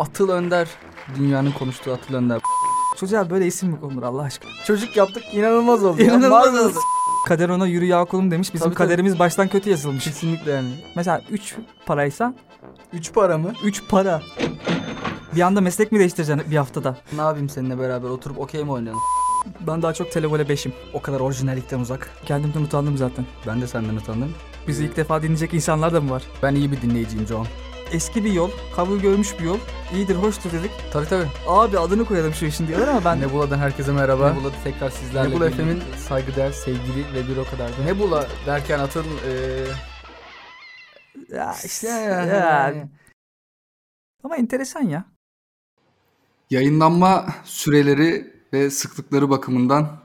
Atıl Önder. Dünyanın konuştuğu Atıl Önder. Çocuğa böyle isim mi konulur Allah aşkına? Çocuk yaptık inanılmaz oldu. İnanılmaz oldu. Kader ona yürü ya okulum demiş. Bizim Tabii, tabii. kaderimiz baştan kötü yazılmış. Kesinlikle yani. Mesela 3 paraysa Üç para mı? 3 para. Bir anda meslek mi değiştireceksin bir haftada? Ne yapayım seninle beraber oturup okey mi oynayalım? Ben daha çok televole 5'im. O kadar orijinallikten uzak. Kendimden utandım zaten. Ben de senden utandım. Bizi ilk defa dinleyecek insanlar da mı var? Ben iyi bir dinleyiciyim John. Eski bir yol, kabul görmüş bir yol. İyidir, hoştur dedik. Tabii tabii. Abi adını koyalım şu işin diyorlar ama ben... Nebula'dan herkese merhaba. Nebula tekrar sizlerle. Nebula FM'in saygıdeğer, sevgili ve bir o kadar da. Nebula derken atın eee Ya işte ya, ya. Ama enteresan ya. Yayınlanma süreleri ve sıklıkları bakımından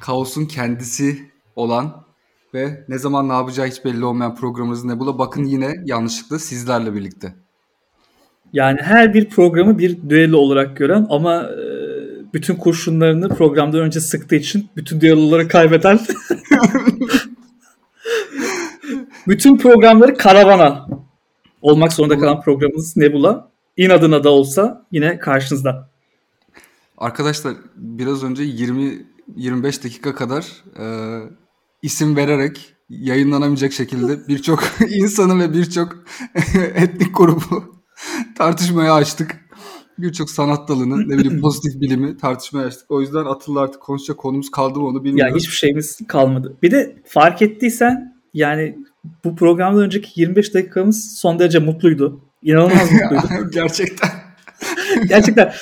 kaosun kendisi olan ve ne zaman ne yapacağı hiç belli olmayan programımız Nebula bakın yine yanlışlıkla sizlerle birlikte. Yani her bir programı bir düello olarak gören ama e, bütün kurşunlarını programdan önce sıktığı için bütün düelloları kaybeden bütün programları karavana olmak zorunda kalan programımız Nebula. İnadına da olsa yine karşınızda. Arkadaşlar biraz önce 20 25 dakika kadar e, isim vererek yayınlanamayacak şekilde birçok insanı ve birçok etnik grubu tartışmaya açtık. Birçok sanat dalını, ne bileyim pozitif bilimi tartışmaya açtık. O yüzden Atıl'la artık konuşacak konumuz kaldı mı onu Ya bilmiyorum. hiçbir şeyimiz kalmadı. Bir de fark ettiysen yani bu programdan önceki 25 dakikamız son derece mutluydu. İnanılmaz mutluydu. Gerçekten. Gerçekten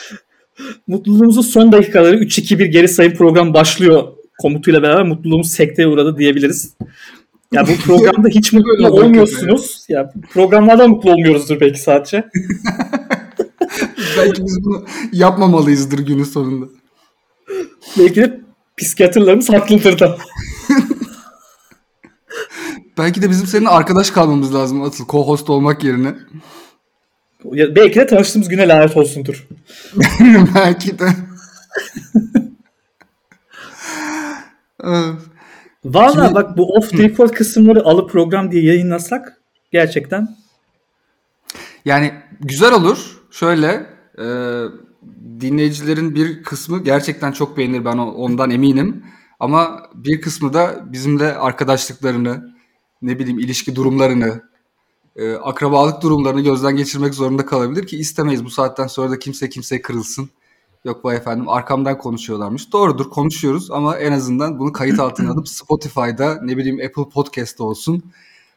mutluluğumuzun son dakikaları 3-2-1 geri sayım program başlıyor komutuyla beraber mutluluğumuz sekteye uğradı diyebiliriz. Ya bu programda hiç mutlu olmuyorsunuz. Ya programlarda mutlu olmuyoruzdur belki sadece. Belki biz bunu yapmamalıyızdır günün sonunda. Belki de psikiyatrlarımız haklıdır da. Belki de bizim seninle arkadaş kalmamız lazım Atıl. Co-host olmak yerine. Ya belki de tanıştığımız güne lanet olsundur. Belki de. Valla Şimdi- bak bu off record kısımları alı program diye yayınlasak gerçekten Yani güzel olur. Şöyle e, dinleyicilerin bir kısmı gerçekten çok beğenir ben ondan eminim. Ama bir kısmı da bizimle arkadaşlıklarını, ne bileyim ilişki durumlarını, e, akrabalık durumlarını gözden geçirmek zorunda kalabilir ki istemeyiz. Bu saatten sonra da kimse kimseye kırılsın. Yok vay efendim arkamdan konuşuyorlarmış. Doğrudur konuşuyoruz ama en azından bunu kayıt altına alıp Spotify'da ne bileyim Apple Podcast'ta olsun.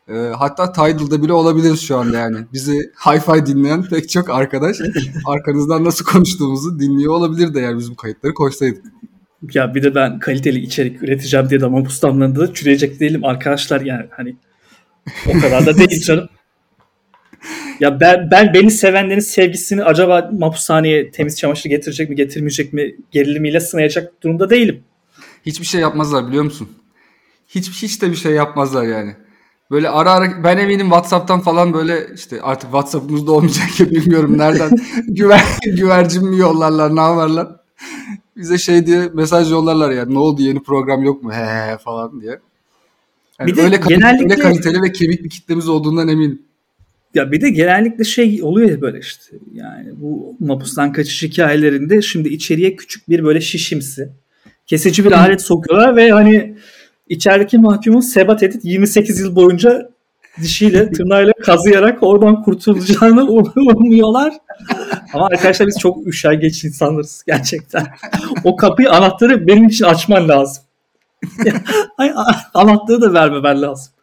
E, hatta Tidal'da bile olabiliriz şu anda yani. Bizi hi-fi dinleyen pek çok arkadaş arkanızdan nasıl konuştuğumuzu dinliyor olabilir de eğer biz bu kayıtları koysaydık. ya bir de ben kaliteli içerik üreteceğim diye de mapus damlarında da çürüyecek değilim arkadaşlar yani hani o kadar da değil canım. Ya ben, ben beni sevenlerin sevgisini acaba mapushaneye temiz çamaşır getirecek mi getirmeyecek mi gerilimiyle sınayacak durumda değilim. Hiçbir şey yapmazlar biliyor musun? Hiç hiç de bir şey yapmazlar yani. Böyle ara ara ben eminim WhatsApp'tan falan böyle işte artık WhatsApp'ımızda olmayacak ya bilmiyorum nereden güver, güvercin mi yollarlar ne yaparlar. Bize şey diye mesaj yollarlar ya ne oldu yeni program yok mu he falan diye. Yani Bir de öyle, kaliteli, genellikle- öyle kaliteli ve kemik bir kitlemiz olduğundan eminim. Ya bir de genellikle şey oluyor ya böyle işte yani bu mapustan kaçış hikayelerinde şimdi içeriye küçük bir böyle şişimsi kesici bir alet sokuyorlar ve hani içerideki mahkumun sebat edip 28 yıl boyunca dişiyle tırnağıyla kazıyarak oradan kurtulacağını umuyorlar. Ama arkadaşlar biz çok üşengeç insanlarız gerçekten. O kapıyı anahtarı benim için açman lazım. Ay, anahtarı da vermemen lazım.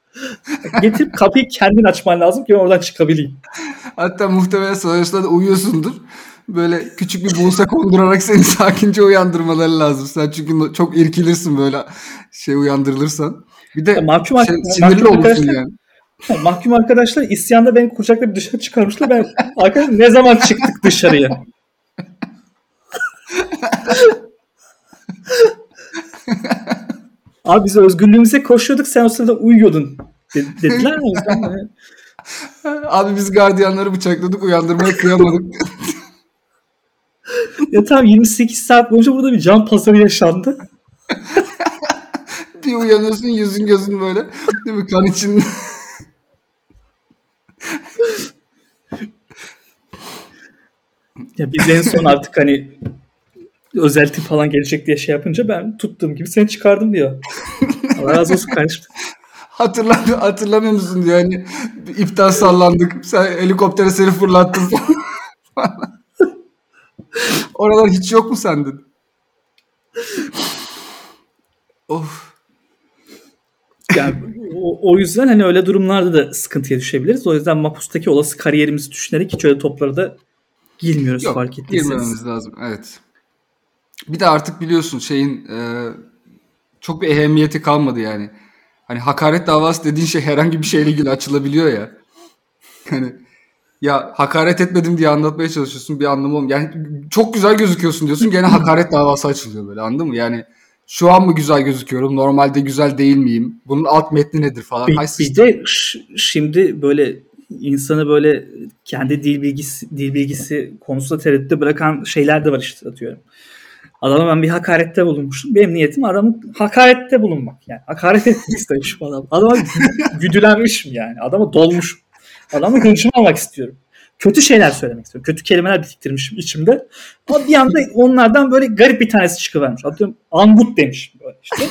Getirip kapıyı kendin açman lazım ki ben oradan çıkabileyim. Hatta muhtemelen sonrasında da uyuyorsundur. Böyle küçük bir buğsa kondurarak seni sakince uyandırmaları lazım. Sen çünkü çok irkilirsin böyle şey uyandırılırsan. Bir de Ya mahkum şey, sinirli mahkum olursun arkadaşlar- yani. Ya mahkum arkadaşlar isyanda beni kucaklayıp dışarı çıkarmışlar. Ben arkadaşlar ne zaman çıktık dışarıya? Abi biz özgürlüğümüze koşuyorduk sen o sırada uyuyordun de- dediler. O yüzden hani Abi biz gardiyanları bıçakladık uyandırmaya kıyamadık. ya tamam 28 saat boyunca burada bir can pazarı yaşandı. bir uyanıyorsun yüzün gözün böyle değil mi kan içinde. Ya biz en son artık hani özel tip falan gelecek diye şey yapınca ben tuttuğum gibi seni çıkardım diyor. Allah razı olsun kardeşim. Hatırlamıyor, hatırlamıyor musun diyor hani iptal sallandık. Sen helikoptere seni fırlattın falan. Oralar hiç yok mu sende? of. Yani o, o yüzden hani öyle durumlarda da sıkıntıya düşebiliriz. O yüzden Mapus'taki olası kariyerimizi düşünerek hiç öyle toplara da girmiyoruz Yok, fark ettiyseniz. girmememiz lazım. Evet. Bir de artık biliyorsun şeyin e, çok bir ehemmiyeti kalmadı yani. Hani hakaret davası dediğin şey herhangi bir şeyle ilgili açılabiliyor ya. Hani ya hakaret etmedim diye anlatmaya çalışıyorsun bir anlamı olmuyor. Yani çok güzel gözüküyorsun diyorsun gene hakaret davası açılıyor böyle anladın mı? Yani şu an mı güzel gözüküyorum? Normalde güzel değil miyim? Bunun alt metni nedir falan. Bir, bir de şimdi böyle insanı böyle kendi dil bilgisi dil bilgisi konusunda tereddütte bırakan şeyler de var işte atıyorum. Adama ben bir hakarette bulunmuştum. Benim niyetim adamın hakarette bulunmak. Yani hakaret etmek istemişim adam. Adama güdülenmişim yani. Adama dolmuşum. Adamın hıncını almak istiyorum. Kötü şeyler söylemek istiyorum. Kötü kelimeler biriktirmişim içimde. Ama bir anda onlardan böyle garip bir tanesi çıkıvermiş. Atıyorum angut demiş böyle işte.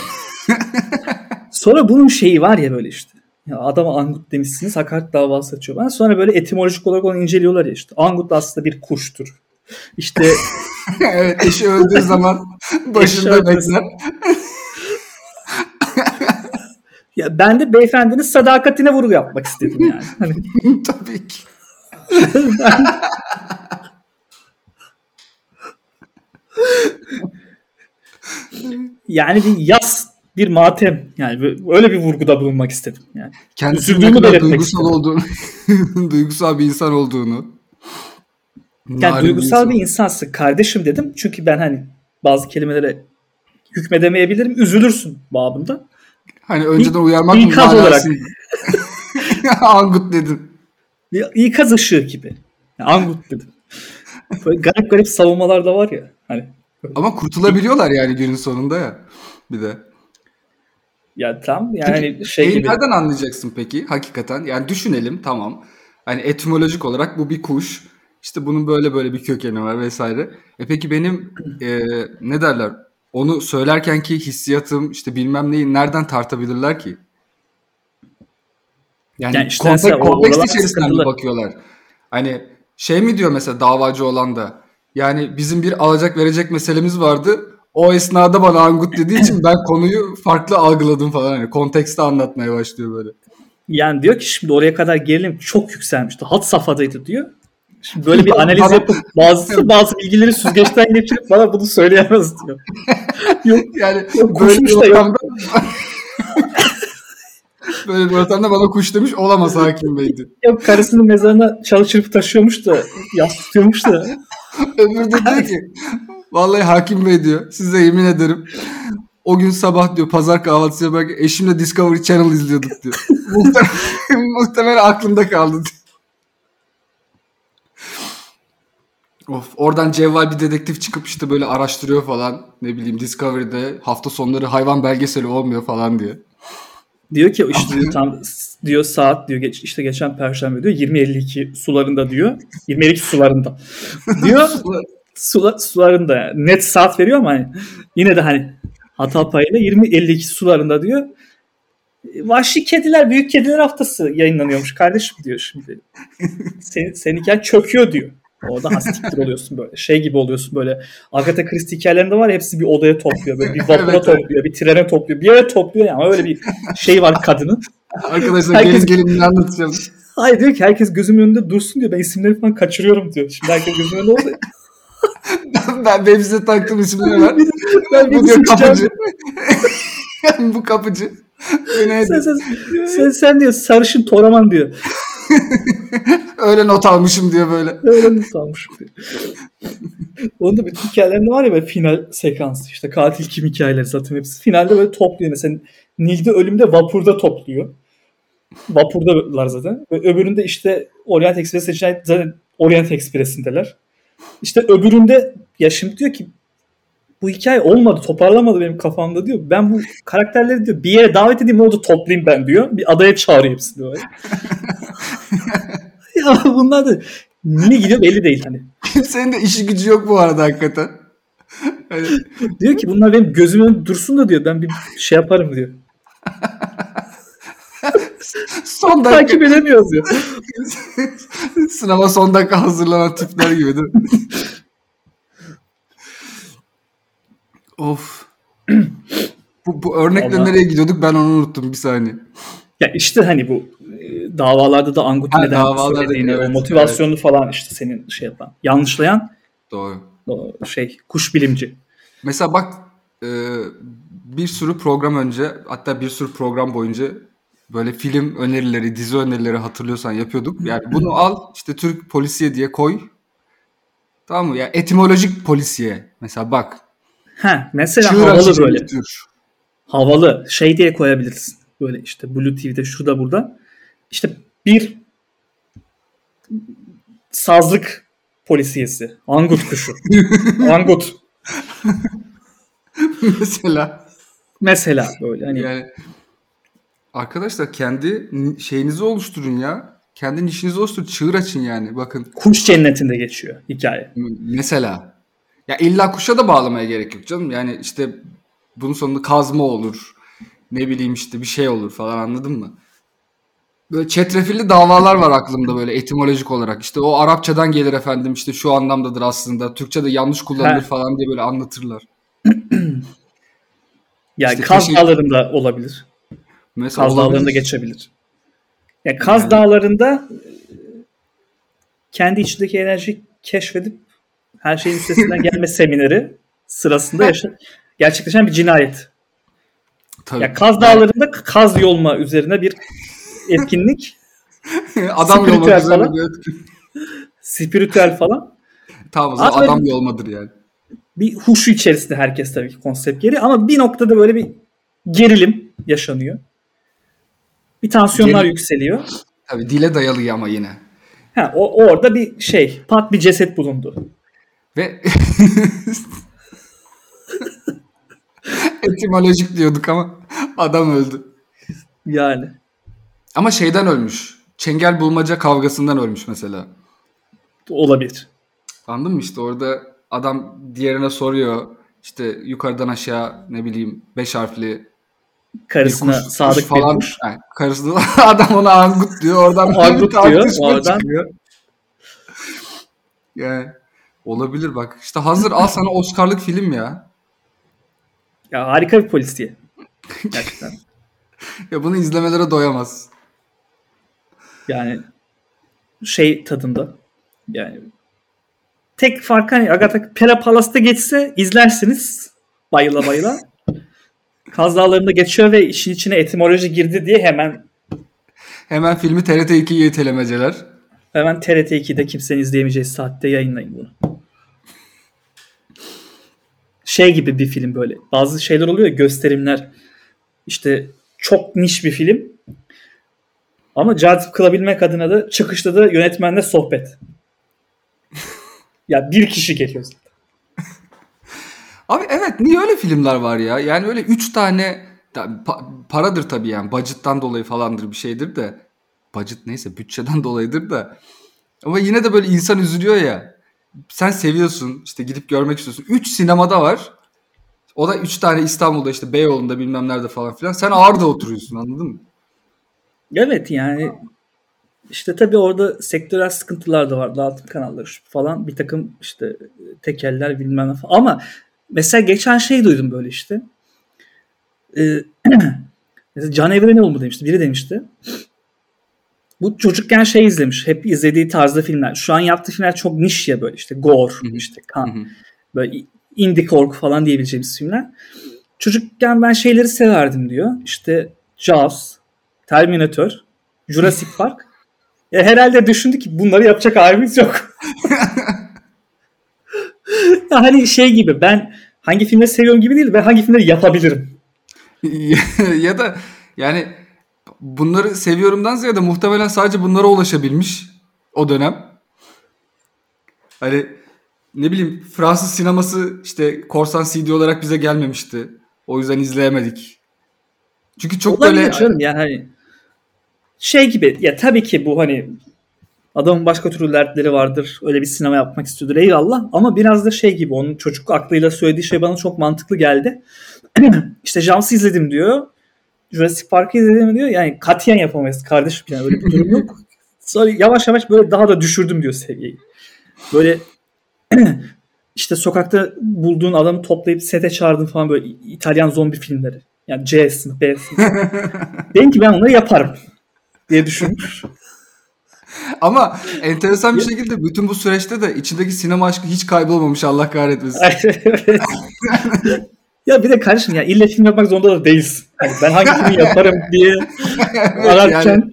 Sonra bunun şeyi var ya böyle işte. Ya adama angut demişsiniz hakaret davası açıyor. Ben sonra böyle etimolojik olarak onu inceliyorlar ya işte. Angut aslında bir kuştur. İşte evet eşi öldüğü zaman başında bekler. ya ben de beyefendinin sadakatine vurgu yapmak istedim yani. Hani Tabii ki. yani bir yas bir matem yani öyle bir vurguda bulunmak istedim yani. Üzüldüğümü ne kadar duygusal istedim. olduğunu, duygusal bir insan olduğunu. Yani narin duygusal insan. bir insansın kardeşim dedim. Çünkü ben hani bazı kelimelere hükmedemeyebilirim. Üzülürsün babında. Hani önceden İ- uyarmak mı ikaz olarak. manasında? Angut dedim. İkaz ışığı gibi. Yani angut dedim. Böyle garip garip savunmalar da var ya. Hani Ama kurtulabiliyorlar yani günün sonunda ya. Bir de. ya tam yani hani şey gibi. nereden anlayacaksın peki hakikaten? Yani düşünelim tamam. Hani etimolojik olarak bu bir kuş. İşte bunun böyle böyle bir kökeni var vesaire. E peki benim e, ne derler? Onu söylerken ki hissiyatım işte bilmem neyi nereden tartabilirler ki? Yani, Yani işte kontek- oralar içerisinden mi bakıyorlar? Hani şey mi diyor mesela davacı olan da yani bizim bir alacak verecek meselemiz vardı. O esnada bana angut dediği için ben konuyu farklı algıladım falan. Hani kontekste anlatmaya başlıyor böyle. Yani diyor ki şimdi oraya kadar gerilim çok yükselmişti. Hat safhadaydı diyor. Şimdi böyle bir analiz yapıp bazısı bazı bilgileri süzgeçten geçirip bana bunu söyleyemez diyor. Yok Yani Yok, böyle bir ortamda böyle bir ortamda bana kuş demiş olamaz hakim beydi. Yok karısının mezarına çalı çırpı taşıyormuş da yas tutuyormuş da. Öbürü de diyor ki vallahi hakim bey diyor size yemin ederim o gün sabah diyor pazar kahvaltısı yaparken eşimle Discovery Channel izliyorduk diyor. Muhtemelen, muhtemelen aklımda kaldı diyor. Of, oradan cevval bir dedektif çıkıp işte böyle araştırıyor falan. Ne bileyim Discovery'de hafta sonları hayvan belgeseli olmuyor falan diye. Diyor ki işte diyor, tam diyor saat diyor geç, işte geçen perşembe diyor 20.52 sularında diyor. 20.52 sularında. Diyor sula, sularında yani. net saat veriyor ama hani yine de hani hata payıyla 20.52 sularında diyor. Vahşi Kediler Büyük Kediler Haftası yayınlanıyormuş kardeşim diyor şimdi. Sen, seninkiler çöküyor diyor. Orada hastiktir oluyorsun böyle. Şey gibi oluyorsun böyle. Agatha Christie hikayelerinde var ya hepsi bir odaya topluyor. Böyle bir vapura Evet, topluyor, bir trene topluyor. Bir yere topluyor yani. Öyle bir şey var kadının. Arkadaşlar Herkes- gelin gelin anlatacağım. Hayır diyor ki herkes gözümün önünde dursun diyor. Ben isimleri falan kaçırıyorum diyor. Şimdi herkes gözümün önünde oldu. ben benim size taktığım isimleri var. Ben Bu diyor kapıcı. Bu kapıcı. Sen, sen, sen, sen diyor sarışın toraman diyor. Öyle not almışım diyor böyle. Öyle mi sanmışım diyor. Onun da bütün hikayelerinde var ya böyle final sekansı. işte katil kim hikayeleri zaten hepsi. Finalde böyle topluyor. Mesela Nil'de ölümde vapurda topluyor. Vapurdalar zaten. Ve öbüründe işte Orient Express seçeneği zaten Orient Express'indeler. İşte öbüründe ya diyor ki bu hikaye olmadı toparlamadı benim kafamda diyor. Ben bu karakterleri diyor bir yere davet edeyim orada toplayayım ben diyor. Bir adaya çağırayım hepsini. Ya bunlar da niye gidiyor belli değil hani. Kimsenin de işi gücü yok bu arada hakikaten. Hani Diyor ki bunlar benim gözümün önünde dursun da diyor ben bir şey yaparım diyor. son dakika Takip edemiyoruz diyor. sınava son dakika hazırlanan tipler gibi değil mi? of. bu, bu örnekle Vallahi- nereye gidiyorduk ben onu unuttum bir saniye. Ya işte hani bu davalarda da Angut Ha, neden söylediğini, evet, o motivasyonu falan işte senin şey yapan. Yanlışlayan Doğru. şey kuş bilimci. Mesela bak e, bir sürü program önce hatta bir sürü program boyunca böyle film önerileri, dizi önerileri hatırlıyorsan yapıyorduk. Yani bunu al işte Türk polisiye diye koy. Tamam mı? Ya etimolojik polisiye. Mesela bak. Ha mesela Çığır havalı böyle. tür. Havalı şey diye koyabilirsin. Böyle işte Blue TV'de şurada burada. İşte bir sazlık polisiyesi. Angut kuşu. Angut. Mesela. Mesela böyle hani Yani arkadaşlar kendi şeyinizi oluşturun ya. Kendi nişinizi oluşturun. Çığır açın yani. Bakın kuş cennetinde geçiyor hikaye. mesela. Ya illa kuşa da bağlamaya gerek yok canım. Yani işte bunun sonunda kazma olur. Ne bileyim işte bir şey olur falan anladın mı? Böyle çetrefilli davalar var aklımda böyle etimolojik olarak. İşte o Arapçadan gelir efendim işte şu anlamdadır aslında. Türkçe'de yanlış kullanılır He. falan diye böyle anlatırlar. Yani İşte Kaz keşke- Dağları'nda olabilir. Mesela Kaz olabilir. Dağları'nda geçebilir. Ya Kaz Yani- Dağları'nda e, kendi içindeki enerjiyi keşfedip her şeyin üstesinden gelme semineri sırasında yaşa- gerçekleşen bir cinayet. Tabii. Ya Kaz Dağları'nda kaz yolma üzerine bir etkinlik, adam üzerine falan. bir etki. spiritüel falan. Tamam o zaman adam yolmadır yani. Bir huşu içerisinde herkes tabii ki konsept geri ama bir noktada böyle bir gerilim yaşanıyor. Bir tansiyonlar Geri- yükseliyor. Tabii dile dayalı ama yine. Ha, o, orada bir şey, pat bir ceset bulundu. Ve etimolojik diyorduk ama adam öldü. Yani. Ama şeyden ölmüş. Çengel bulmaca kavgasından ölmüş mesela. Olabilir. Anladın mı işte orada adam diğerine soruyor. İşte yukarıdan aşağı ne bileyim beş harfli bir Karısına kuş, sadık kuş falan. bir. Yani karısına adam ona angut diyor. Oradan bir Angut diyor, oradan- çıkıyor. Yani olabilir bak. İşte hazır al sana Oscar'lık film ya. Ya harika bir polis diye. Gerçekten. Ya bunu izlemelere doyamaz. Yani şey tadında. Yani tek fark hani Agatha Pera Palas'ta geçse izlersiniz. Bayıla bayıla. Kaz Dağları'nda geçiyor ve işin içine etimoloji girdi diye hemen Hemen filmi TRT 2'ye itelemeceler. hemen TRT 2'de kimsenin izleyemeyeceği saatte yayınlayın bunu. Şey gibi bir film böyle. Bazı şeyler oluyor ya gösterimler. İşte çok niş bir film. Ama cazip kılabilmek adına da çıkışta da yönetmenle sohbet. ya bir kişi geliyor zaten. Abi evet niye öyle filmler var ya? Yani öyle 3 tane pa- paradır tabii yani budget'tan dolayı falandır bir şeydir de budget neyse bütçeden dolayıdır da ama yine de böyle insan üzülüyor ya. Sen seviyorsun işte gidip görmek istiyorsun. 3 sinemada var. O da 3 tane İstanbul'da işte Beyoğlu'nda bilmem nerede falan filan. Sen Ağrı'da oturuyorsun anladın mı? Evet yani işte tabii orada sektörel sıkıntılar da var. Dağıtım kanalları şu falan. Bir takım işte tekeller bilmem ne falan. Ama mesela geçen şey duydum böyle işte. Ee, mesela Can Evrenoğlu demişti. Biri demişti. Bu çocukken şey izlemiş. Hep izlediği tarzda filmler. Şu an yaptığı filmler çok niş ya böyle işte gore, işte kan, böyle indie korku falan diyebileceğimiz filmler. Çocukken ben şeyleri severdim diyor. İşte Jaws, Terminator, Jurassic Park. Ya herhalde düşündü ki bunları yapacak halimiz yok. ya hani şey gibi ben hangi filmleri seviyorum gibi değil ben hangi filmleri yapabilirim. ya da yani bunları seviyorumdan ziyade muhtemelen sadece bunlara ulaşabilmiş o dönem. Hani ne bileyim Fransız sineması işte korsan CD olarak bize gelmemişti. O yüzden izleyemedik. Çünkü çok Olabilir böyle canım yani hani şey gibi ya tabii ki bu hani Adamın başka türlü dertleri vardır. Öyle bir sinema yapmak istiyordur. Eyvallah. Ama biraz da şey gibi onun çocuk aklıyla söylediği şey bana çok mantıklı geldi. işte Jams'ı izledim diyor. Jurassic Park'ı izledim diyor. Yani katiyen yapamayız kardeşim. Yani öyle bir durum yok. Sonra yavaş yavaş böyle daha da düşürdüm diyor seviyeyi. Böyle işte sokakta bulduğun adamı toplayıp sete çağırdın falan böyle İtalyan zombi filmleri. Yani C sınıf, B sınıf. Dedim ki ben onları yaparım diye düşünmüş. Ama enteresan bir şekilde bütün bu süreçte de içindeki sinema aşkı hiç kaybolmamış Allah kahretmesin. Ya bir de kardeşim ya illa film yapmak zorunda da değilsin. Hani ben hangi filmi yaparım diye ararken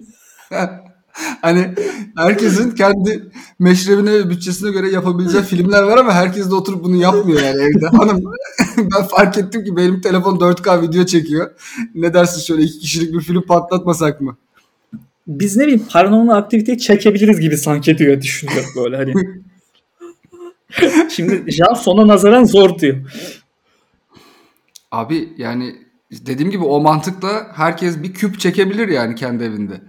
hani herkesin kendi meşrebine ve bütçesine göre yapabileceği filmler var ama herkes de oturup bunu yapmıyor yani evde. Hanım ben fark ettim ki benim telefon 4K video çekiyor. Ne dersin şöyle iki kişilik bir film patlatmasak mı? Biz ne bileyim paranormal aktiviteyi çekebiliriz gibi sanki diyor düşünüyor böyle hani. Şimdi Jean sona nazaran zor diyor. Abi yani dediğim gibi o mantıkla herkes bir küp çekebilir yani kendi evinde.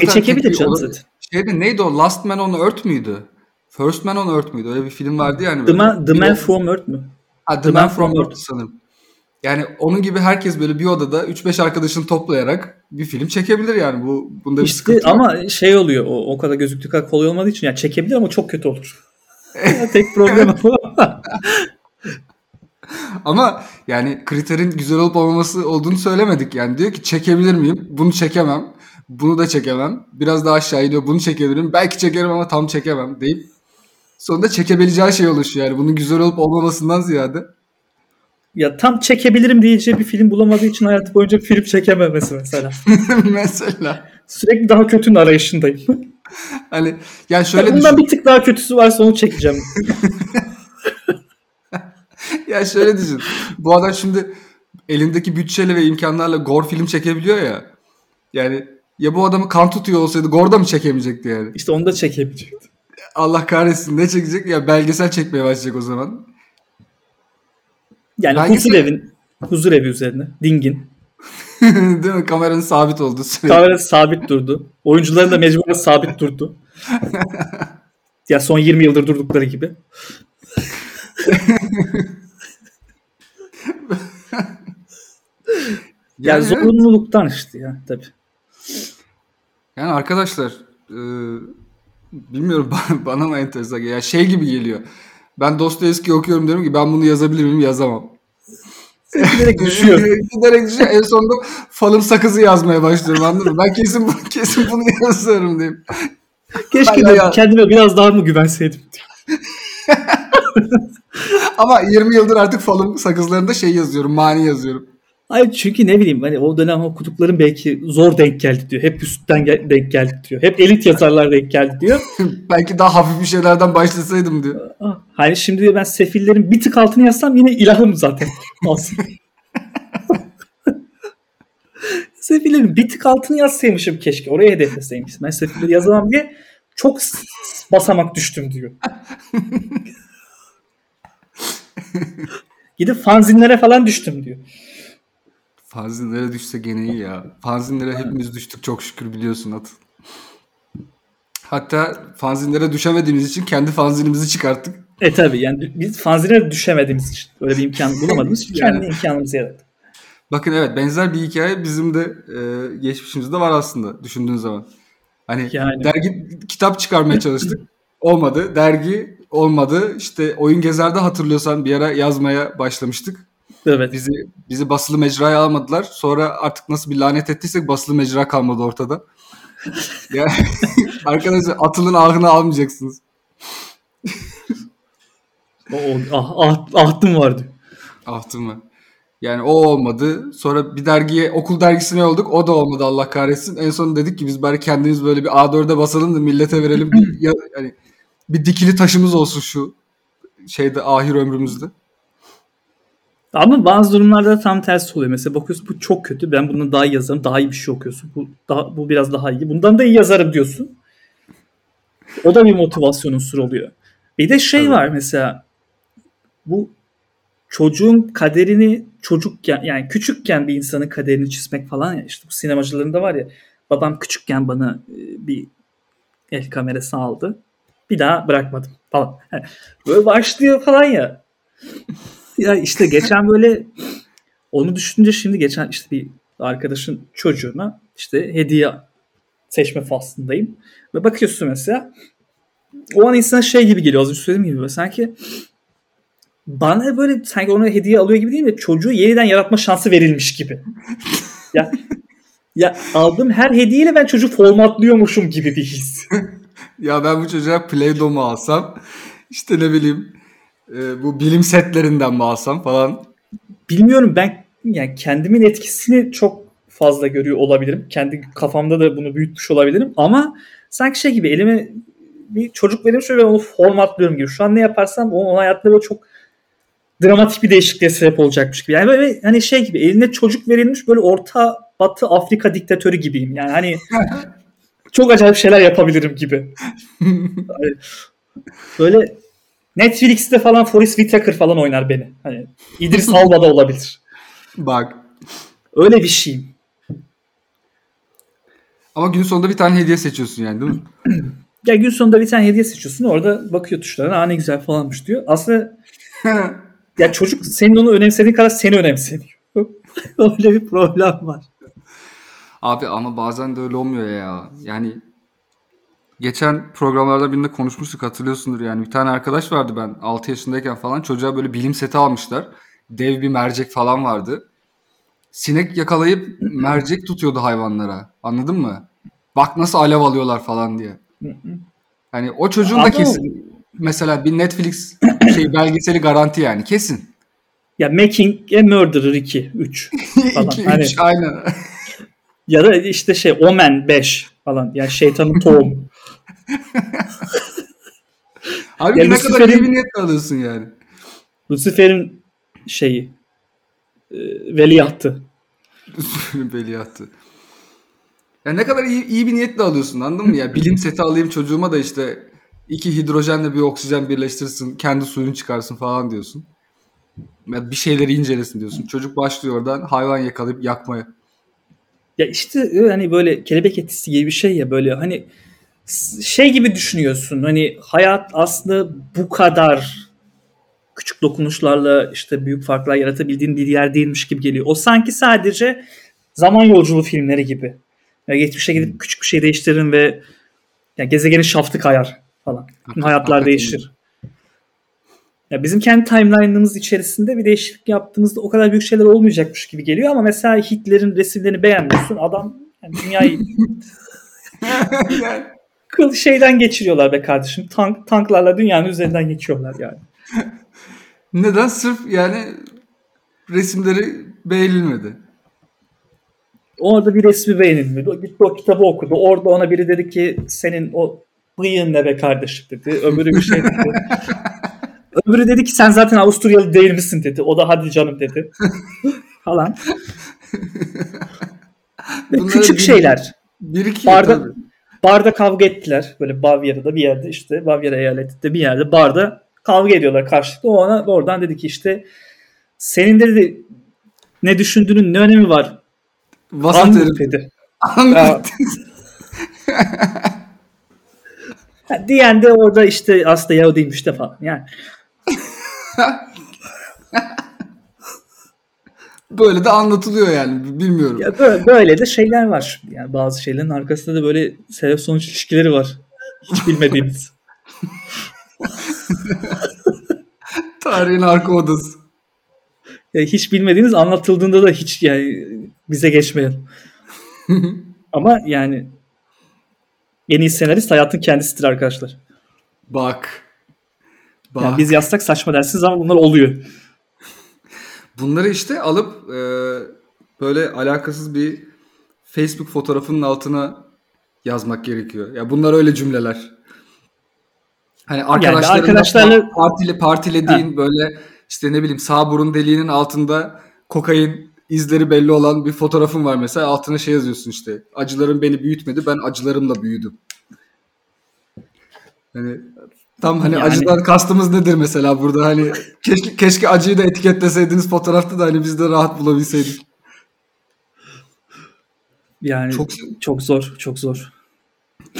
e çekebilir canım zaten. Şeyde neydi o? Last Man on Earth müydü? First Man on Earth müydü? Öyle bir film vardı yani. The. Man, The Man From Earth mü? Ha, The, The Man, Man from from Earth sanırım. Yani onun gibi herkes böyle bir odada 3-5 arkadaşını toplayarak bir film çekebilir yani. Bu bunda bir İşte sıkıntı yok. ama şey oluyor o, o kadar gözüktüğü kadar kolay olmadığı için yani çekebilir ama çok kötü olur. Tek problem o. Ama yani kriterin güzel olup olmaması olduğunu söylemedik yani. Diyor ki çekebilir miyim? Bunu çekemem. Bunu da çekemem. Biraz daha aşağı iniyor. Bunu çekebilirim. Belki çekerim ama tam çekemem deyip sonunda çekebileceği şey oluşuyor yani. Bunun güzel olup olmamasından ziyade. Ya tam çekebilirim diyeceği bir film bulamadığı için hayatı boyunca film çekememesi mesela. Mesela. Sürekli daha kötünün arayışındayım. Hani yani şöyle Bundan düşün. bir tık daha kötüsü varsa onu çekeceğim. Ya şöyle düşün. Bu adam şimdi elindeki bütçeyle ve imkanlarla gore film çekebiliyor ya. Yani ya bu adamı kan tutuyor olsaydı gore da mı çekemeyecekti yani? İşte onu da çekebilecektim. Allah kahretsin ne çekecek? Ya belgesel çekmeye başlayacak o zaman. Yani Belgesel- huzur evin huzur evi üzerine. Dingin. Değil mi? Kameranın sabit sürekli. Kamera sabit durdu. Oyuncuların da mecburen sabit durdu. ya son 20 yıldır durdukları gibi. Yani, Yani, zorunluluktan işte ya tabii. Yani arkadaşlar e, bilmiyorum bana, mı enteresan. Ya şey gibi geliyor. Ben Dostoyevski okuyorum diyorum ki ben bunu yazabilir miyim? Yazamam. Giderek düşüyor. Giderek düşüyor. En sonunda falım sakızı yazmaya başlıyorum anladın mı? Ben kesin, kesin bunu yazarım diyeyim. Keşke de ya. kendime biraz daha mı güvenseydim. Ama 20 yıldır artık falım sakızlarında şey yazıyorum. Mani yazıyorum. Hayır çünkü ne bileyim hani o dönem okuduklarım belki zor denk geldi diyor. Hep üstten gel- denk geldi diyor. Hep elit yazarlar denk geldi diyor. Belki daha hafif bir şeylerden başlasaydım diyor. Ah, Hani şimdi diyor ben sefillerin bir tık altını yazsam yine ilahım zaten. Sefillerin bir tık altını yazsaymışım keşke. Oraya hedefleseymişim. Ben sefilleri yazamam diye çok basamak düştüm diyor. Gidip fanzinlere falan düştüm diyor. Fanzinlere düşse gene iyi ya. Fanzinlere hepimiz düştük çok şükür biliyorsun At. Hatta fanzinlere düşemediğimiz için kendi fanzinimizi çıkarttık. E tabi yani biz fanzine düşemediğimiz için öyle bir imkan bulamadığımız için Yani. kendi imkanımızı yarattık. Bakın evet benzer bir hikaye bizim de e, geçmişimizde var aslında düşündüğün zaman. Hani Yani. dergi kitap çıkarmaya çalıştık. Olmadı. Dergi olmadı. İşte Oyun Gezer'de hatırlıyorsan bir ara yazmaya başlamıştık. Evet. Bizi bizi basılı mecraya almadılar. Sonra artık nasıl bir lanet ettiysek basılı mecra kalmadı ortada. ya, arkadaşlar atılın ahını almayacaksınız. O, o, ah, ah, ahtım vardı. Ahtım mı? Yani o olmadı. Sonra bir dergiye okul dergisine olduk. O da olmadı Allah kahretsin. En son dedik ki biz bari kendimiz böyle bir A4'e basalım da millete verelim. Bir, ya, yani bir dikili taşımız olsun şu şeyde ahir ömrümüzde. Ama bazı durumlarda tam tersi oluyor. Mesela bakıyorsun bu çok kötü. Ben bunu daha iyi yazarım. Daha iyi bir şey okuyorsun. Bu, daha, bu biraz daha iyi. Bundan da iyi yazarım diyorsun. O da bir motivasyon unsuru oluyor. Bir de şey Tabii. var mesela bu çocuğun kaderini çocukken yani küçükken bir insanın kaderini çizmek falan ya işte bu sinemacıların da var ya babam küçükken bana e, bir el kamerası aldı. Bir daha bırakmadım falan. Böyle başlıyor falan ya. Ya işte geçen böyle onu düşününce şimdi geçen işte bir arkadaşın çocuğuna işte hediye seçme faslındayım. Ve bakıyorsun mesela o an insana şey gibi geliyor az önce söylediğim gibi böyle sanki bana böyle sanki ona hediye alıyor gibi değil de çocuğu yeniden yaratma şansı verilmiş gibi. ya ya aldığım her hediyeyle ben çocuğu formatlıyormuşum gibi bir his. Ya ben bu çocuğa Play-Doh mu alsam? işte ne bileyim e, bu bilim setlerinden mi alsam falan. Bilmiyorum ben yani kendimin etkisini çok fazla görüyor olabilirim. Kendi kafamda da bunu büyütmüş olabilirim ama sanki şey gibi elime bir çocuk verilmiş ve ben onu formatlıyorum gibi. Şu an ne yaparsam o onun hayatında böyle çok dramatik bir değişikliğe sebep olacakmış gibi. Yani böyle hani şey gibi eline çocuk verilmiş böyle orta batı Afrika diktatörü gibiyim. Yani hani çok acayip şeyler yapabilirim gibi. Böyle Netflix'te falan Forrest Whitaker falan oynar beni. Hani İdris Alba da olabilir. Bak. Öyle bir şeyim. Ama günün sonunda bir tane hediye seçiyorsun yani değil mi? Ya gün sonunda bir tane hediye seçiyorsun. Orada bakıyor tuşlarına. Aa ne güzel falanmış diyor. Aslında ya çocuk senin onu önemsediğin kadar seni önemsemiyor. Öyle bir problem var. Abi ama bazen de öyle olmuyor ya. Yani geçen programlarda birinde konuşmuştuk hatırlıyorsundur yani. Bir tane arkadaş vardı ben 6 yaşındayken falan çocuğa böyle bilim seti almışlar. Dev bir mercek falan vardı. Sinek yakalayıp mercek tutuyordu hayvanlara. Anladın mı? Bak nasıl alev alıyorlar falan diye. Hani o çocuğun da kesin mesela bir Netflix şey belgeseli garanti yani kesin. Ya Making a Murderer 2, 3 falan. 2 Hani- 3 aynen. ya da işte şey Omen 5 falan. Yani şeytanın tohumu. Abi Ya ne kadar Lucifer'in- iyi bir niyetle alıyorsun yani. Lucifer'in şeyi e, veliahtı. Veliahtı. Ya ne kadar iyi, iyi bir niyetle alıyorsun anladın mı ya? Bilim seti alayım çocuğuma da işte iki hidrojenle bir oksijen birleştirsin, kendi suyunu çıkarsın falan diyorsun. Ya bir şeyleri incelesin diyorsun. Çocuk başlıyor oradan hayvan yakalayıp yakmaya. Ya işte hani böyle kelebek etkisi gibi bir şey ya böyle hani şey gibi düşünüyorsun. Hani hayat aslında bu kadar küçük dokunuşlarla işte büyük farklar yaratabildiğin bir yer değilmiş gibi geliyor. O sanki sadece zaman yolculuğu filmleri gibi. Ya geçmişe gidip küçük bir şey değiştiririm ve ya gezegenin şaftı kayar falan. Bütün hayatlar değişir. Ya bizim kendi timeline'ımız içerisinde bir değişiklik yaptığımızda o kadar büyük şeyler olmayacakmış gibi geliyor ama mesela Hitler'in resimlerini beğenmiyorsun. Adam yani dünyayı kıl şeyden geçiriyorlar be kardeşim. Tank tanklarla dünyanın üzerinden geçiyorlar yani. Neden? Sırf yani resimleri beğenilmedi. Orada bir resmi beğenilmedi. Gitti o kitabı okudu. Orada ona biri dedi ki senin o bıyığın ne be kardeşim dedi. Öbürü bir şey dedi. Öbürü dedi ki sen zaten Avusturyalı değil misin dedi. O da hadi canım dedi. Falan. Küçük bir- şeyler. Bir iki Barda, tabii. Barda kavga ettiler. Böyle Bavyera'da bir yerde işte Bavyera eyaletinde bir yerde barda kavga ediyorlar karşılıklı. O ona oradan dedi ki işte senin dedi ne düşündüğünün ne önemi var? Vasat dedi. Diyen de orada işte aslında Yahudiymiş de falan. Yani Böyle de anlatılıyor yani. Bilmiyorum. ya böyle, böyle de şeyler var. Yani bazı şeylerin arkasında da böyle sebep sonuç ilişkileri var. Hiç bilmediğimiz. Tarihin arka odası. Ya hiç bilmediğiniz anlatıldığında da hiç yani bize geçmeyin. Ama yani en iyi senarist hayatın kendisidir arkadaşlar. Bak. Bak. Yani biz yazsak saçma dersiniz ama bunlar oluyor. Bunları işte alıp e, böyle alakasız bir Facebook fotoğrafının altına yazmak gerekiyor. Ya bunlar öyle cümleler. Hani arkadaşlarınla arkadaşlarla- partile, partilediğin böyle işte ne bileyim sağ burun deliğinin altında kokain izleri belli olan bir fotoğrafın var mesela altına şey yazıyorsun işte acılarım beni büyütmedi ben acılarımla büyüdüm. Hani tam hani Yani- acıdan kastımız nedir mesela burada hani keşke, keşke acıyı da etiketleseydiniz fotoğrafta da hani biz de rahat bulabilseydik. Yani Çok- çok, zor, çok zor.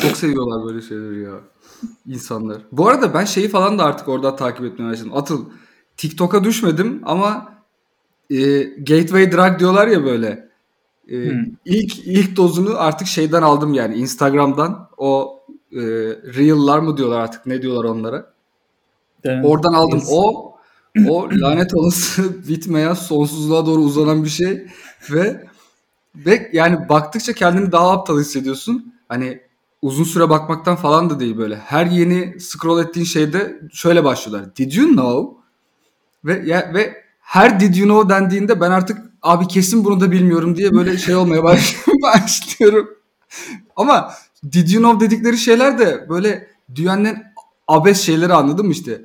Çok seviyorlar böyle şeyleri ya. insanlar. Bu arada ben şeyi falan da artık orada takip etmeye başladım. Atıl TikTok'a düşmedim ama e, gateway drug diyorlar ya böyle. E, Hmm. ilk ilk dozunu artık şeyden aldım yani Instagram'dan. O e, reel'lar mı diyorlar artık ne diyorlar onlara. Evet. Oradan aldım. Yes. O o lanet olası bitmeyen sonsuzluğa doğru uzanan bir şey ve ve yani baktıkça kendini daha aptal hissediyorsun. Hani uzun süre bakmaktan falan da değil böyle. Her yeni scroll ettiğin şeyde şöyle başlıyorlar. Did you know? Ve ya, ve her did you know dendiğinde ben artık abi kesin bunu da bilmiyorum diye böyle şey olmaya baş- başlıyorum. Ama did you know dedikleri şeyler de böyle dünyanın abes şeyleri anladın mı işte?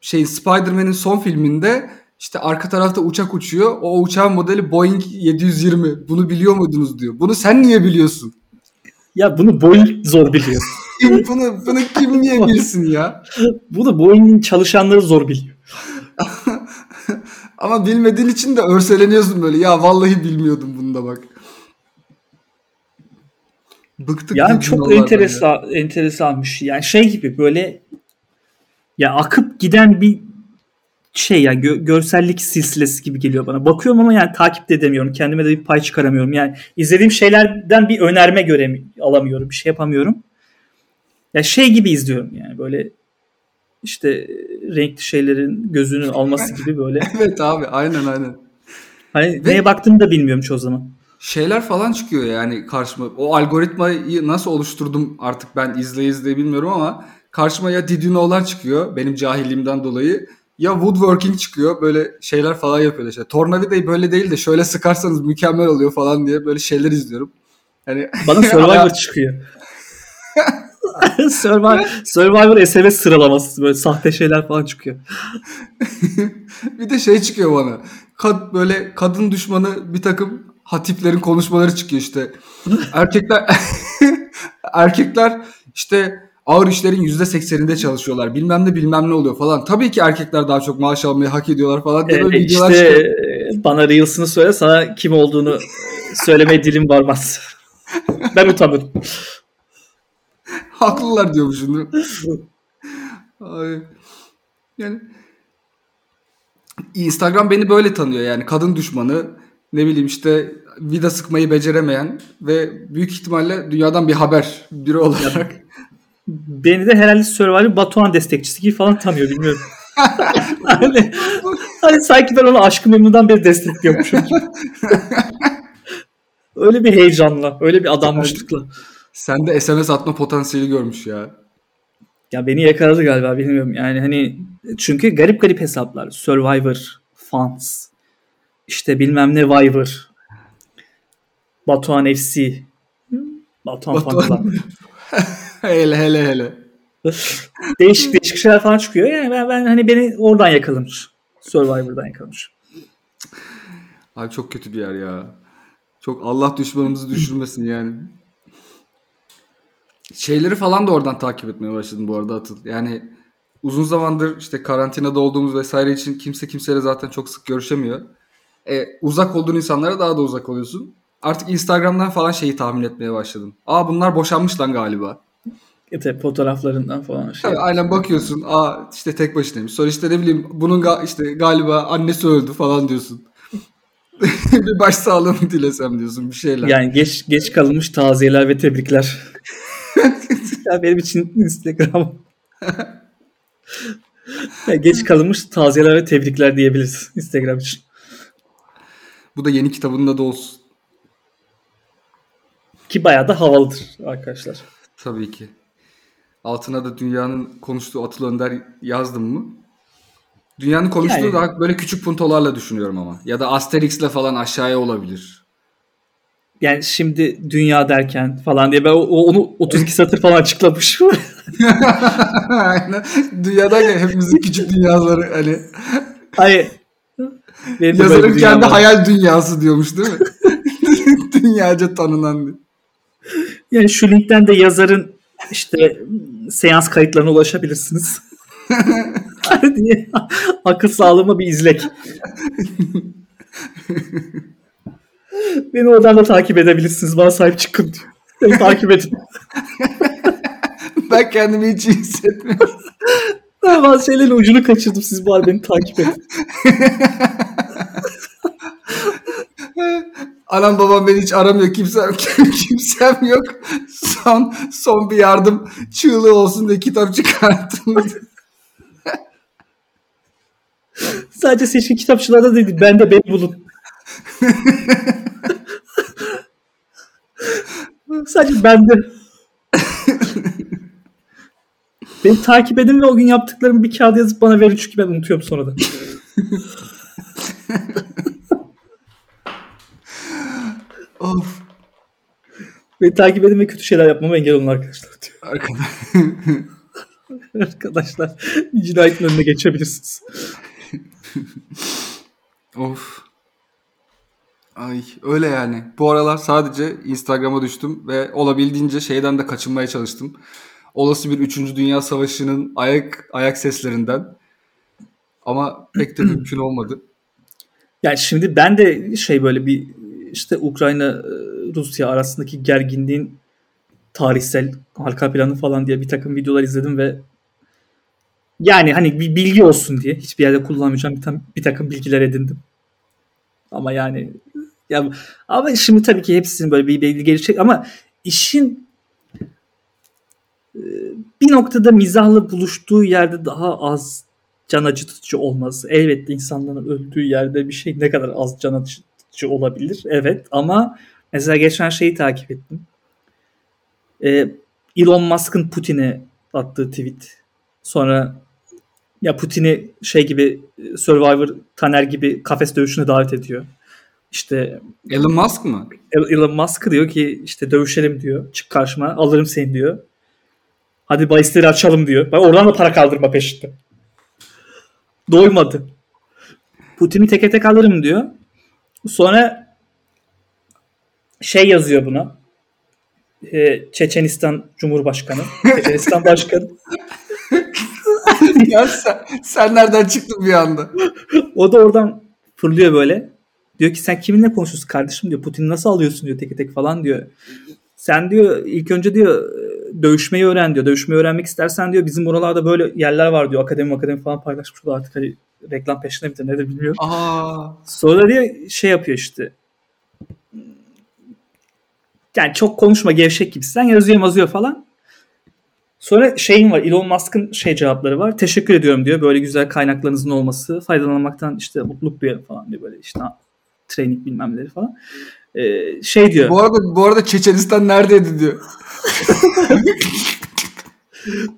Şey Spider-Man'in son filminde işte arka tarafta uçak uçuyor. O uçağın modeli Boeing 720. Bunu biliyor muydunuz diyor. Bunu sen niye biliyorsun? Ya bunu Boeing zor biliyor. bunu bunu kim niye bilsin ya? bunu Boeing'in çalışanları zor biliyor. Ama bilmediğin için de örseleniyorsun böyle. Ya vallahi bilmiyordum bunu da bak. Bıktık Yani çok olaylardan ya. enteresan, enteresanmış. Yani şey gibi böyle ya akıp giden bir şey ya gö- görsellik silsilesi gibi geliyor bana. Bakıyorum ama yani takip de edemiyorum. Kendime de bir pay çıkaramıyorum. Yani izlediğim şeylerden bir önerme göre alamıyorum. Bir şey yapamıyorum. Ya şey gibi izliyorum yani böyle işte renkli şeylerin gözünü alması gibi böyle. Evet abi aynen aynen. Hani neye baktığımı da bilmiyorum çoğu zaman. Şeyler falan çıkıyor yani karşıma. O algoritmayı nasıl oluşturdum artık ben izle izle bilmiyorum ama karşıma ya Did You Know'lar çıkıyor benim cahilliğimden dolayı. Ya woodworking çıkıyor böyle şeyler falan yapıyorlar işte. Tornavidayı böyle değil de şöyle sıkarsanız mükemmel oluyor falan diye böyle şeyler izliyorum. Hani Bana Survivor çıkıyor. Survivor, Survivor SMS sıralaması böyle sahte şeyler falan çıkıyor. bir de şey çıkıyor bana. Kad, böyle kadın düşmanı bir takım hatiplerin konuşmaları çıkıyor işte. Erkekler erkekler işte ağır işlerin yüzde sekseninde çalışıyorlar. Bilmem ne bilmem ne oluyor falan. Tabii ki erkekler daha çok maaş almayı hak ediyorlar falan diye böyle Ee, videolar işte çıkıyor. e, bana Reels'ını söyle sana kim olduğunu söylemeye dilim varmaz. Ben utanırım. Haklılar diyormuşum? Ay. Yani Instagram beni böyle tanıyor yani kadın düşmanı ne bileyim işte vida sıkmayı beceremeyen ve büyük ihtimalle dünyadan bir haber biri olarak Beni de herhalde Survivor Batuhan destekçisi gibi falan tanıyor bilmiyorum. hani, hani sanki ben onu Aşkı Memnu'dan beri destekliyormuşum öyle bir heyecanla, öyle bir adanmışlıkla. Sen de SMS atma potansiyeli görmüş ya. Ya beni yakaladı galiba bilmiyorum. Yani hani çünkü garip garip hesaplar. Survivor, Fans, işte bilmem ne Viver, Batuhan FC, Batuhan, Batuhan. falan. hele hele hele. değişik değişik şeyler falan çıkıyor. Yani ben, ben hani beni oradan yakalamış. Survivor'dan yakalamış. Abi çok kötü bir yer ya. Çok Allah düşmanımızı düşürmesin yani. Şeyleri falan da oradan takip etmeye başladım bu arada Atıl. Yani uzun zamandır işte karantinada olduğumuz vesaire için kimse kimseyle zaten çok sık görüşemiyor. E, uzak olduğun insanlara daha da uzak oluyorsun. Artık Instagram'dan falan şeyi tahmin etmeye başladım. Aa bunlar boşanmış lan galiba. E fotoğraflarından falan şey. Tabii aynen bakıyorsun. Aa işte tek başınaymış. Sonra işte ne bileyim bunun ga- işte galiba annesi öldü falan diyorsun. bir başsağlığını dilesem diyorsun bir şeyler. Yani geç geç kalınmış taziyeler ve tebrikler. ya benim için Instagram. ya geç kalınmış taziyeler ve tebrikler diyebiliriz Instagram için. Bu da yeni kitabında da olsun. Ki bayağı da havalıdır arkadaşlar. Tabii ki. Altına da dünyanın konuştuğu Atıl Önder yazdım mı? Dünyanın konuştuğu Yani- daha böyle küçük puntolarla düşünüyorum ama. Ya da Asterix'le falan aşağıya olabilir. Yani şimdi dünya derken falan diye ben onu 32 satır falan açıklamış. Aynen. Dünyada hepimizin küçük dünyaları hani Hayır. Yazarın bir kendi hayal dünyası diyormuş değil mi? Dünyaca tanınan diye. Yani şu linkten de yazarın işte seans kayıtlarına ulaşabilirsiniz. diye akıl sağlığıma bir izlek. Beni oradan da takip edebilirsiniz. Bana sahip çıkın diyor. Beni takip edin. ben kendimi hiç iyi hissetmiyorum. Ben bazı şeylerin ucunu kaçırdım. Siz bari beni takip edin. Anam babam beni hiç aramıyor. Kimsem, kimsem yok. Son, son bir yardım çığlığı olsun diye kitap çıkarttım. Sadece seçkin kitapçılarda değil. Ben de beni bulun. Sadece bende. Beni takip edin ve o gün yaptıklarımı bir kağıda yazıp bana verin çünkü ben unutuyorum sonra da. Of. Beni takip edin ve kötü şeyler yapmama engel olun arkadaşlar diyor. Arkadaş. Arkadaşlar bir cinayetin önüne geçebilirsiniz. Of. Ay öyle yani. Bu aralar sadece Instagram'a düştüm ve olabildiğince şeyden de kaçınmaya çalıştım. Olası bir 3. Dünya Savaşı'nın ayak ayak seslerinden. Ama pek de mümkün olmadı. Yani şimdi ben de şey böyle bir işte Ukrayna e, Rusya arasındaki gerginliğin tarihsel arka planı falan diye bir takım videolar izledim ve yani hani bir bilgi olsun diye hiçbir yerde kullanmayacağım bir, tam, bir takım bilgiler edindim. Ama yani ya ama şimdi tabii ki hepsinin böyle bir bilgi gelecek ama işin e, bir noktada mizahla buluştuğu yerde daha az can acıtıcı olmaz. Elbette insanların öldüğü yerde bir şey ne kadar az can acıtıcı olabilir. Evet ama mesela geçen şeyi takip ettim. Ee, Elon Musk'ın Putin'e attığı tweet. Sonra ya Putin'i şey gibi Survivor Taner gibi kafes dövüşüne davet ediyor. İşte Elon Musk mı? Elon Musk diyor ki işte dövüşelim diyor. Çık karşıma alırım seni diyor. Hadi bahisleri açalım diyor. Bak oradan da para kaldırma peşinde. Doymadı. Putin'i teke tek alırım diyor. Sonra şey yazıyor buna. Ee, Çeçenistan Cumhurbaşkanı. Çeçenistan Başkanı. ya sen, sen nereden çıktın bir anda? O da oradan fırlıyor böyle. Diyor ki sen kiminle konuşuyorsun kardeşim diyor. Putin'i nasıl alıyorsun diyor teke tek falan diyor. Sen diyor ilk önce diyor dövüşmeyi öğren diyor. Dövüşmeyi öğrenmek istersen diyor bizim buralarda böyle yerler var diyor. Akademi akademi falan paylaşmış. Da artık hani reklam peşinde midir nedir bilmiyorum. Aa, Sonra diyor şey yapıyor işte. Yani çok konuşma gevşek gibisin. Yazıyor yazıyor falan. Sonra şeyin var Elon Musk'ın şey cevapları var. Teşekkür ediyorum diyor. Böyle güzel kaynaklarınızın olması. Faydalanmaktan işte mutluluk duyuyorum falan diyor. Böyle işte training bilmemleri falan. Ee, şey diyor. bu arada bu arada Çeçenistan neredeydi diyor.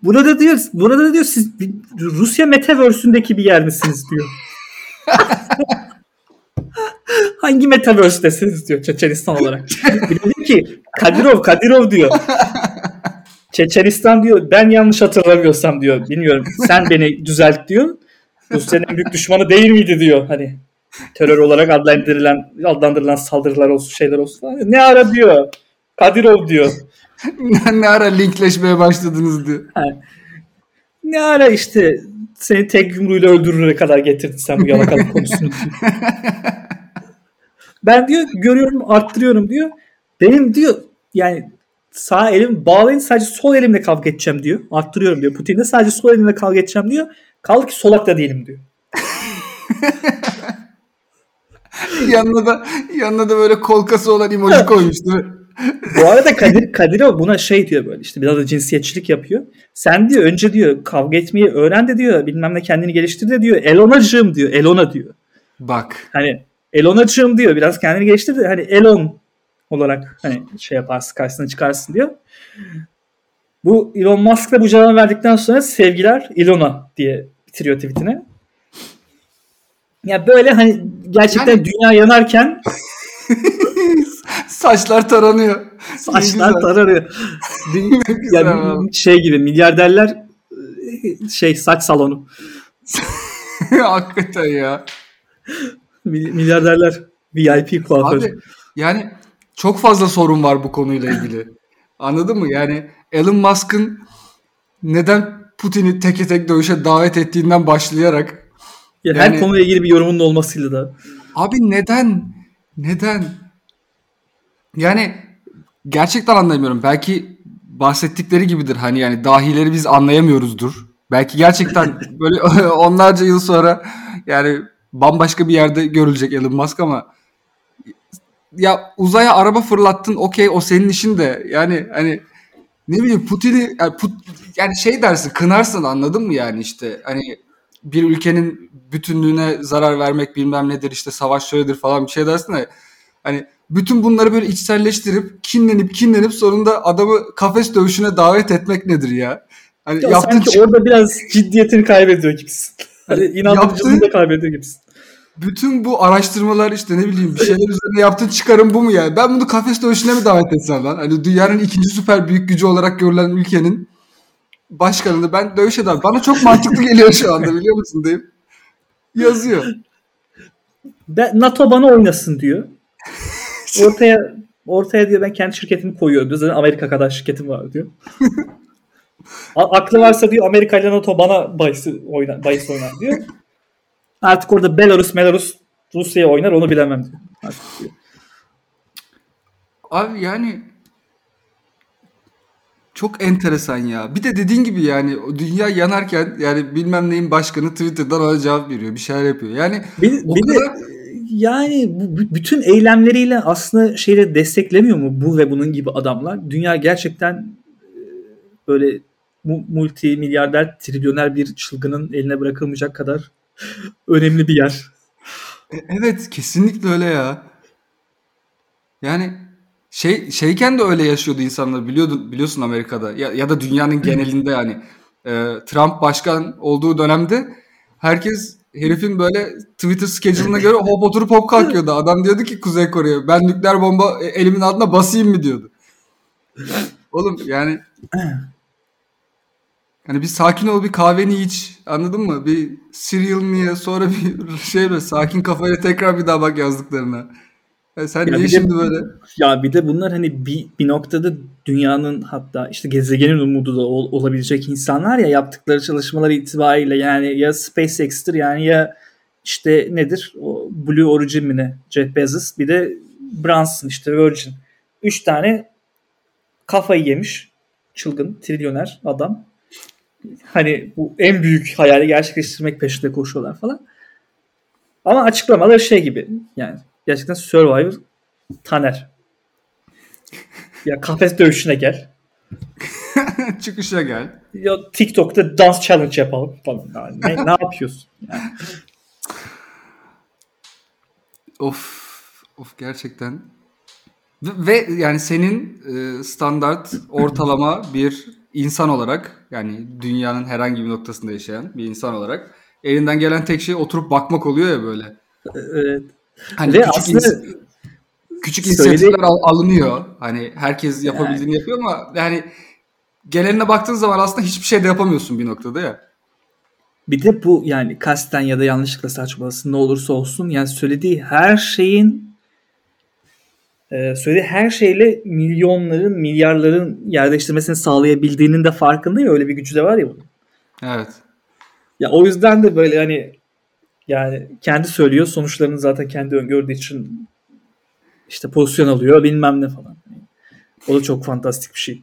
Burada diyor, burada diyor siz Rusya Metaverse'ündeki bir yer misiniz diyor. Hangi Metaverse'desiniz diyor Çeçenistan olarak. Bir ki Kadirov Kadirov diyor. Çeçenistan diyor ben yanlış hatırlamıyorsam diyor. Bilmiyorum sen beni düzelt diyor. Rusya'nın büyük düşmanı değil miydi diyor. Hani terör olarak adlandırılan adlandırılan saldırılar olsun şeyler olsun. Ne ara diyor. Kadirov diyor. Ne ara linkleşmeye başladınız diyor. Ne ara işte seni tek yumruğuyla öldürürüne kadar getirdin sen bu yalakalık konusunu. ben diyor görüyorum arttırıyorum diyor. Benim diyor yani sağ elim bağlayın sadece sol elimle kavga edeceğim diyor. Arttırıyorum diyor. Putin'le sadece sol elimle kavga edeceğim diyor. Kaldı ki solak da değilim diyor. yanına da yanına da böyle kolkası olan emoji koymuş değil mi? Bu arada Kadir, Kadirov buna şey diyor böyle işte biraz da cinsiyetçilik yapıyor. Sen diyor önce diyor kavga etmeyi öğren de diyor bilmem ne kendini geliştir de diyor. Elonacığım diyor. Elona diyor. Bak. hani Elon'acığım diyor biraz kendini geliştir de hani Elon olarak hani şey yaparsın karşısına çıkarsın diyor. Bu Elon Musk da bu cevabı verdikten sonra sevgiler Elon'a diye bitiriyor tweetini. Ya böyle hani gerçekten Yani- dünya yanarken Saçlar taranıyor. saçlar güzel. tararıyor. güzel ya abi. şey gibi milyarderler şey saç salonu. Hakikaten ya. Mil- Milyarderler VIP kuaför. Abi yani çok fazla sorun var bu konuyla ilgili. Anladın mı? Yani Elon Musk'ın neden Putin'i teke tek dövüşe davet ettiğinden başlayarak Ya her yani- konuyla ilgili bir yorumunun olmasıyla da. abi neden? Neden? Yani gerçekten anlamıyorum. Belki bahsettikleri gibidir. Hani yani dahileri biz anlayamıyoruzdur. Belki gerçekten böyle onlarca yıl sonra yani bambaşka bir yerde görülecek Elon Musk ama ya uzaya araba fırlattın okey o senin işin de yani hani ne bileyim Putin'i yani, Put, yani şey dersin kınarsın anladın mı yani işte hani bir ülkenin bütünlüğüne zarar vermek bilmem nedir işte savaş şöyledir falan bir şey dersin de hani bütün bunları böyle içselleştirip kinlenip kinlenip sonunda adamı kafes dövüşüne davet etmek nedir ya? Hani Ya yaptığın sanki çık- orada biraz ciddiyetini kaybediyor gibisin. Hani inandırıcılığını da kaybediyor gibisin. bütün bu araştırmalar işte ne bileyim bir şeyler üzerine yaptığın çıkarım bu mu yani? Ben bunu kafes dövüşüne mi davet etsem lan? Hani dünyanın ikinci süper büyük gücü olarak görülen ülkenin başkanını ben dövüş eder. Bana çok mantıklı geliyor şu anda biliyor musun deyip yazıyor. Ben, NATO bana oynasın diyor. Ortaya ortaya diyor ben kendi şirketimi koyuyorum diyor. Zaten Amerika kadar şirketim var diyor. A- aklı varsa diyor Amerika ile NATO bana bahis oynar, bahis oynar diyor. Artık orada Belarus, Belarus Rusya'ya oynar onu bilemem diyor. Artık diyor. Abi yani çok enteresan ya. Bir de dediğin gibi yani dünya yanarken yani bilmem neyin başkanı Twitter'dan ona cevap veriyor. Bir şeyler yapıyor. Yani Bir, O bir de kadar- yani bu, bütün eylemleriyle aslında şeyle desteklemiyor mu bu ve bunun gibi adamlar? Dünya gerçekten e, böyle mu- multi milyarder trilyoner bir çılgının eline bırakılmayacak kadar önemli bir yer. E- Evet kesinlikle öyle ya. Yani şey şeyken de öyle yaşıyordu insanlar biliyordun biliyorsun Amerika'da ya, ya da dünyanın genelinde yani Ee, Trump başkan olduğu dönemde herkes herifin böyle Twitter schedule'ına göre hop oturup hop kalkıyordu. Adam diyordu ki Kuzey Kore'ye ben nükleer bomba e, elimin altına basayım mı diyordu. Oğlum yani hani bir sakin ol bir kahveni iç anladın mı? Bir cereal'ını ye sonra bir şey böyle sakin kafayla tekrar bir daha bak yazdıklarına. Ya sen Ya niye bir de- şimdi böyle? Ya bir de bunlar hani bir, bir noktada dünyanın hatta işte gezegenin umudu da ol- olabilecek insanlar ya yaptıkları çalışmalar itibariyle yani ya SpaceX'tir yani ya işte nedir o Blue Origin mi ne Jeff Bezos bir de Branson işte Virgin. Üç tane kafayı yemiş çılgın trilyoner adam. Hani bu en büyük hayali gerçekleştirmek peşinde koşuyorlar falan. Ama açıklamaları şey gibi yani gerçekten Survivor Taner. Ya kafes dövüşüne gel. Çıkışa gel. Ya TikTok'ta dans challenge yapalım falan. Ya ne, ne yapıyorsun? Yani Of of gerçekten. Ve, ve yani senin e, standart ortalama bir insan olarak yani dünyanın herhangi bir noktasında yaşayan bir insan olarak elinden gelen tek şey oturup bakmak oluyor ya böyle. evet. Hani Ve küçük, aslında ins- küçük inisiyatifler al- alınıyor. Hani herkes yapabildiğini yapıyor ama yani geneline baktığın zaman aslında hiçbir şey de yapamıyorsun bir noktada ya. bir de bu yani kasten ya da yanlışlıkla saçmalasın ne olursa olsun yani söylediği her şeyin e, söylediği her şeyle milyonların milyarların yer değiştirmesini sağlayabildiğinin de farkında ya öyle bir gücü de var ya bunun. Evet. Ya o yüzden de böyle hani yani kendi söylüyor sonuçlarını zaten kendi öngördüğü için işte pozisyon alıyor bilmem ne falan. O da çok fantastik bir şey.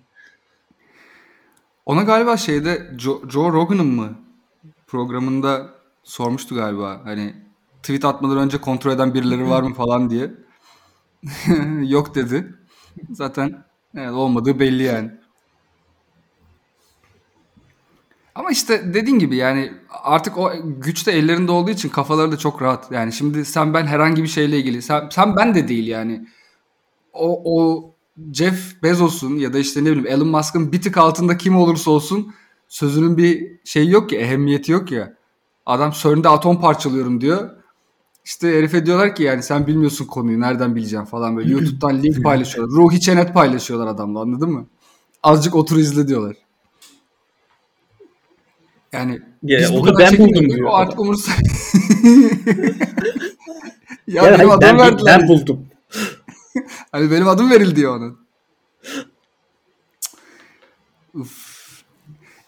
Ona galiba şeyde Joe, Joe Rogan'ın mı programında sormuştu galiba. Hani tweet atmadan önce kontrol eden birileri var mı falan diye. Yok dedi. Zaten evet, olmadığı belli yani. Ama işte dediğin gibi yani artık o güç de ellerinde olduğu için kafaları da çok rahat. Yani şimdi sen ben herhangi bir şeyle ilgili sen, sen ben de değil yani. O, o Jeff Bezos'un ya da işte ne bileyim Elon Musk'ın bir tık altında kim olursa olsun sözünün bir şeyi yok ki ehemmiyeti yok ya. Adam CERN'de atom parçalıyorum diyor. İşte herife diyorlar ki yani sen bilmiyorsun konuyu nereden bileceğim falan böyle YouTube'dan link paylaşıyorlar. Ruhi çenet paylaşıyorlar adamla anladın mı? Azıcık otur izle diyorlar. Yani Ya, biz onu ben buldum diyor O artık umursa. ya, Ya benim hayır, adım ben, verdiler. ben buldum. Hani benim adım verildi ya ona. Uf.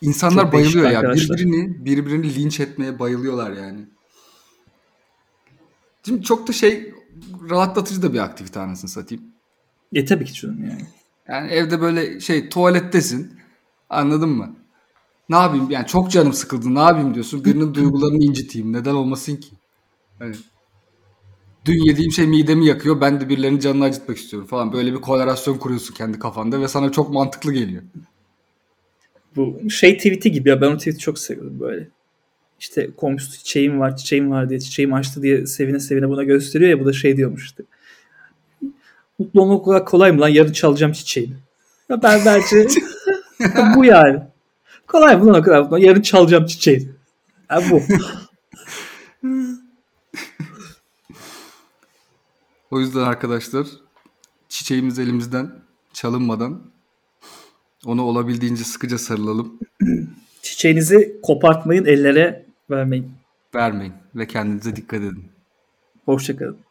İnsanlar Çok bayılıyor ya. arkadaşlar. Birbirini birbirini linç etmeye bayılıyorlar yani. Şimdi çok da şey rahatlatıcı da bir aktivite anasını satayım. E tabii ki canım yani. Yani evde böyle şey tuvalettesin. Anladın mı? Ne yapayım? Yani çok canım sıkıldı. Ne yapayım diyorsun. Birinin duygularını inciteyim. Neden olmasın ki? Hani dün yediğim şey midemi yakıyor. Ben de birilerinin canını acıtmak istiyorum falan. Böyle bir korelasyon kuruyorsun kendi kafanda ve sana çok mantıklı geliyor. Bu şey tweet'i gibi ya ben o tweet'i çok seviyorum böyle. İşte komşusu çiçeğim var çiçeğim var diye çiçeğim açtı diye sevine sevine buna gösteriyor ya bu da şey diyormuş işte. Mutlu olmak kolay mı lan yarın çalacağım çiçeğini. Ya ben bence bu yani. Kolay mı lan o kadar mutlu? Yarın çalacağım çiçeğini. Ya bu. O yüzden arkadaşlar çiçeğimiz elimizden çalınmadan onu olabildiğince sıkıca sarılalım. Çiçeğinizi kopartmayın ellere vermeyin. Vermeyin ve kendinize dikkat edin. Hoşçakalın.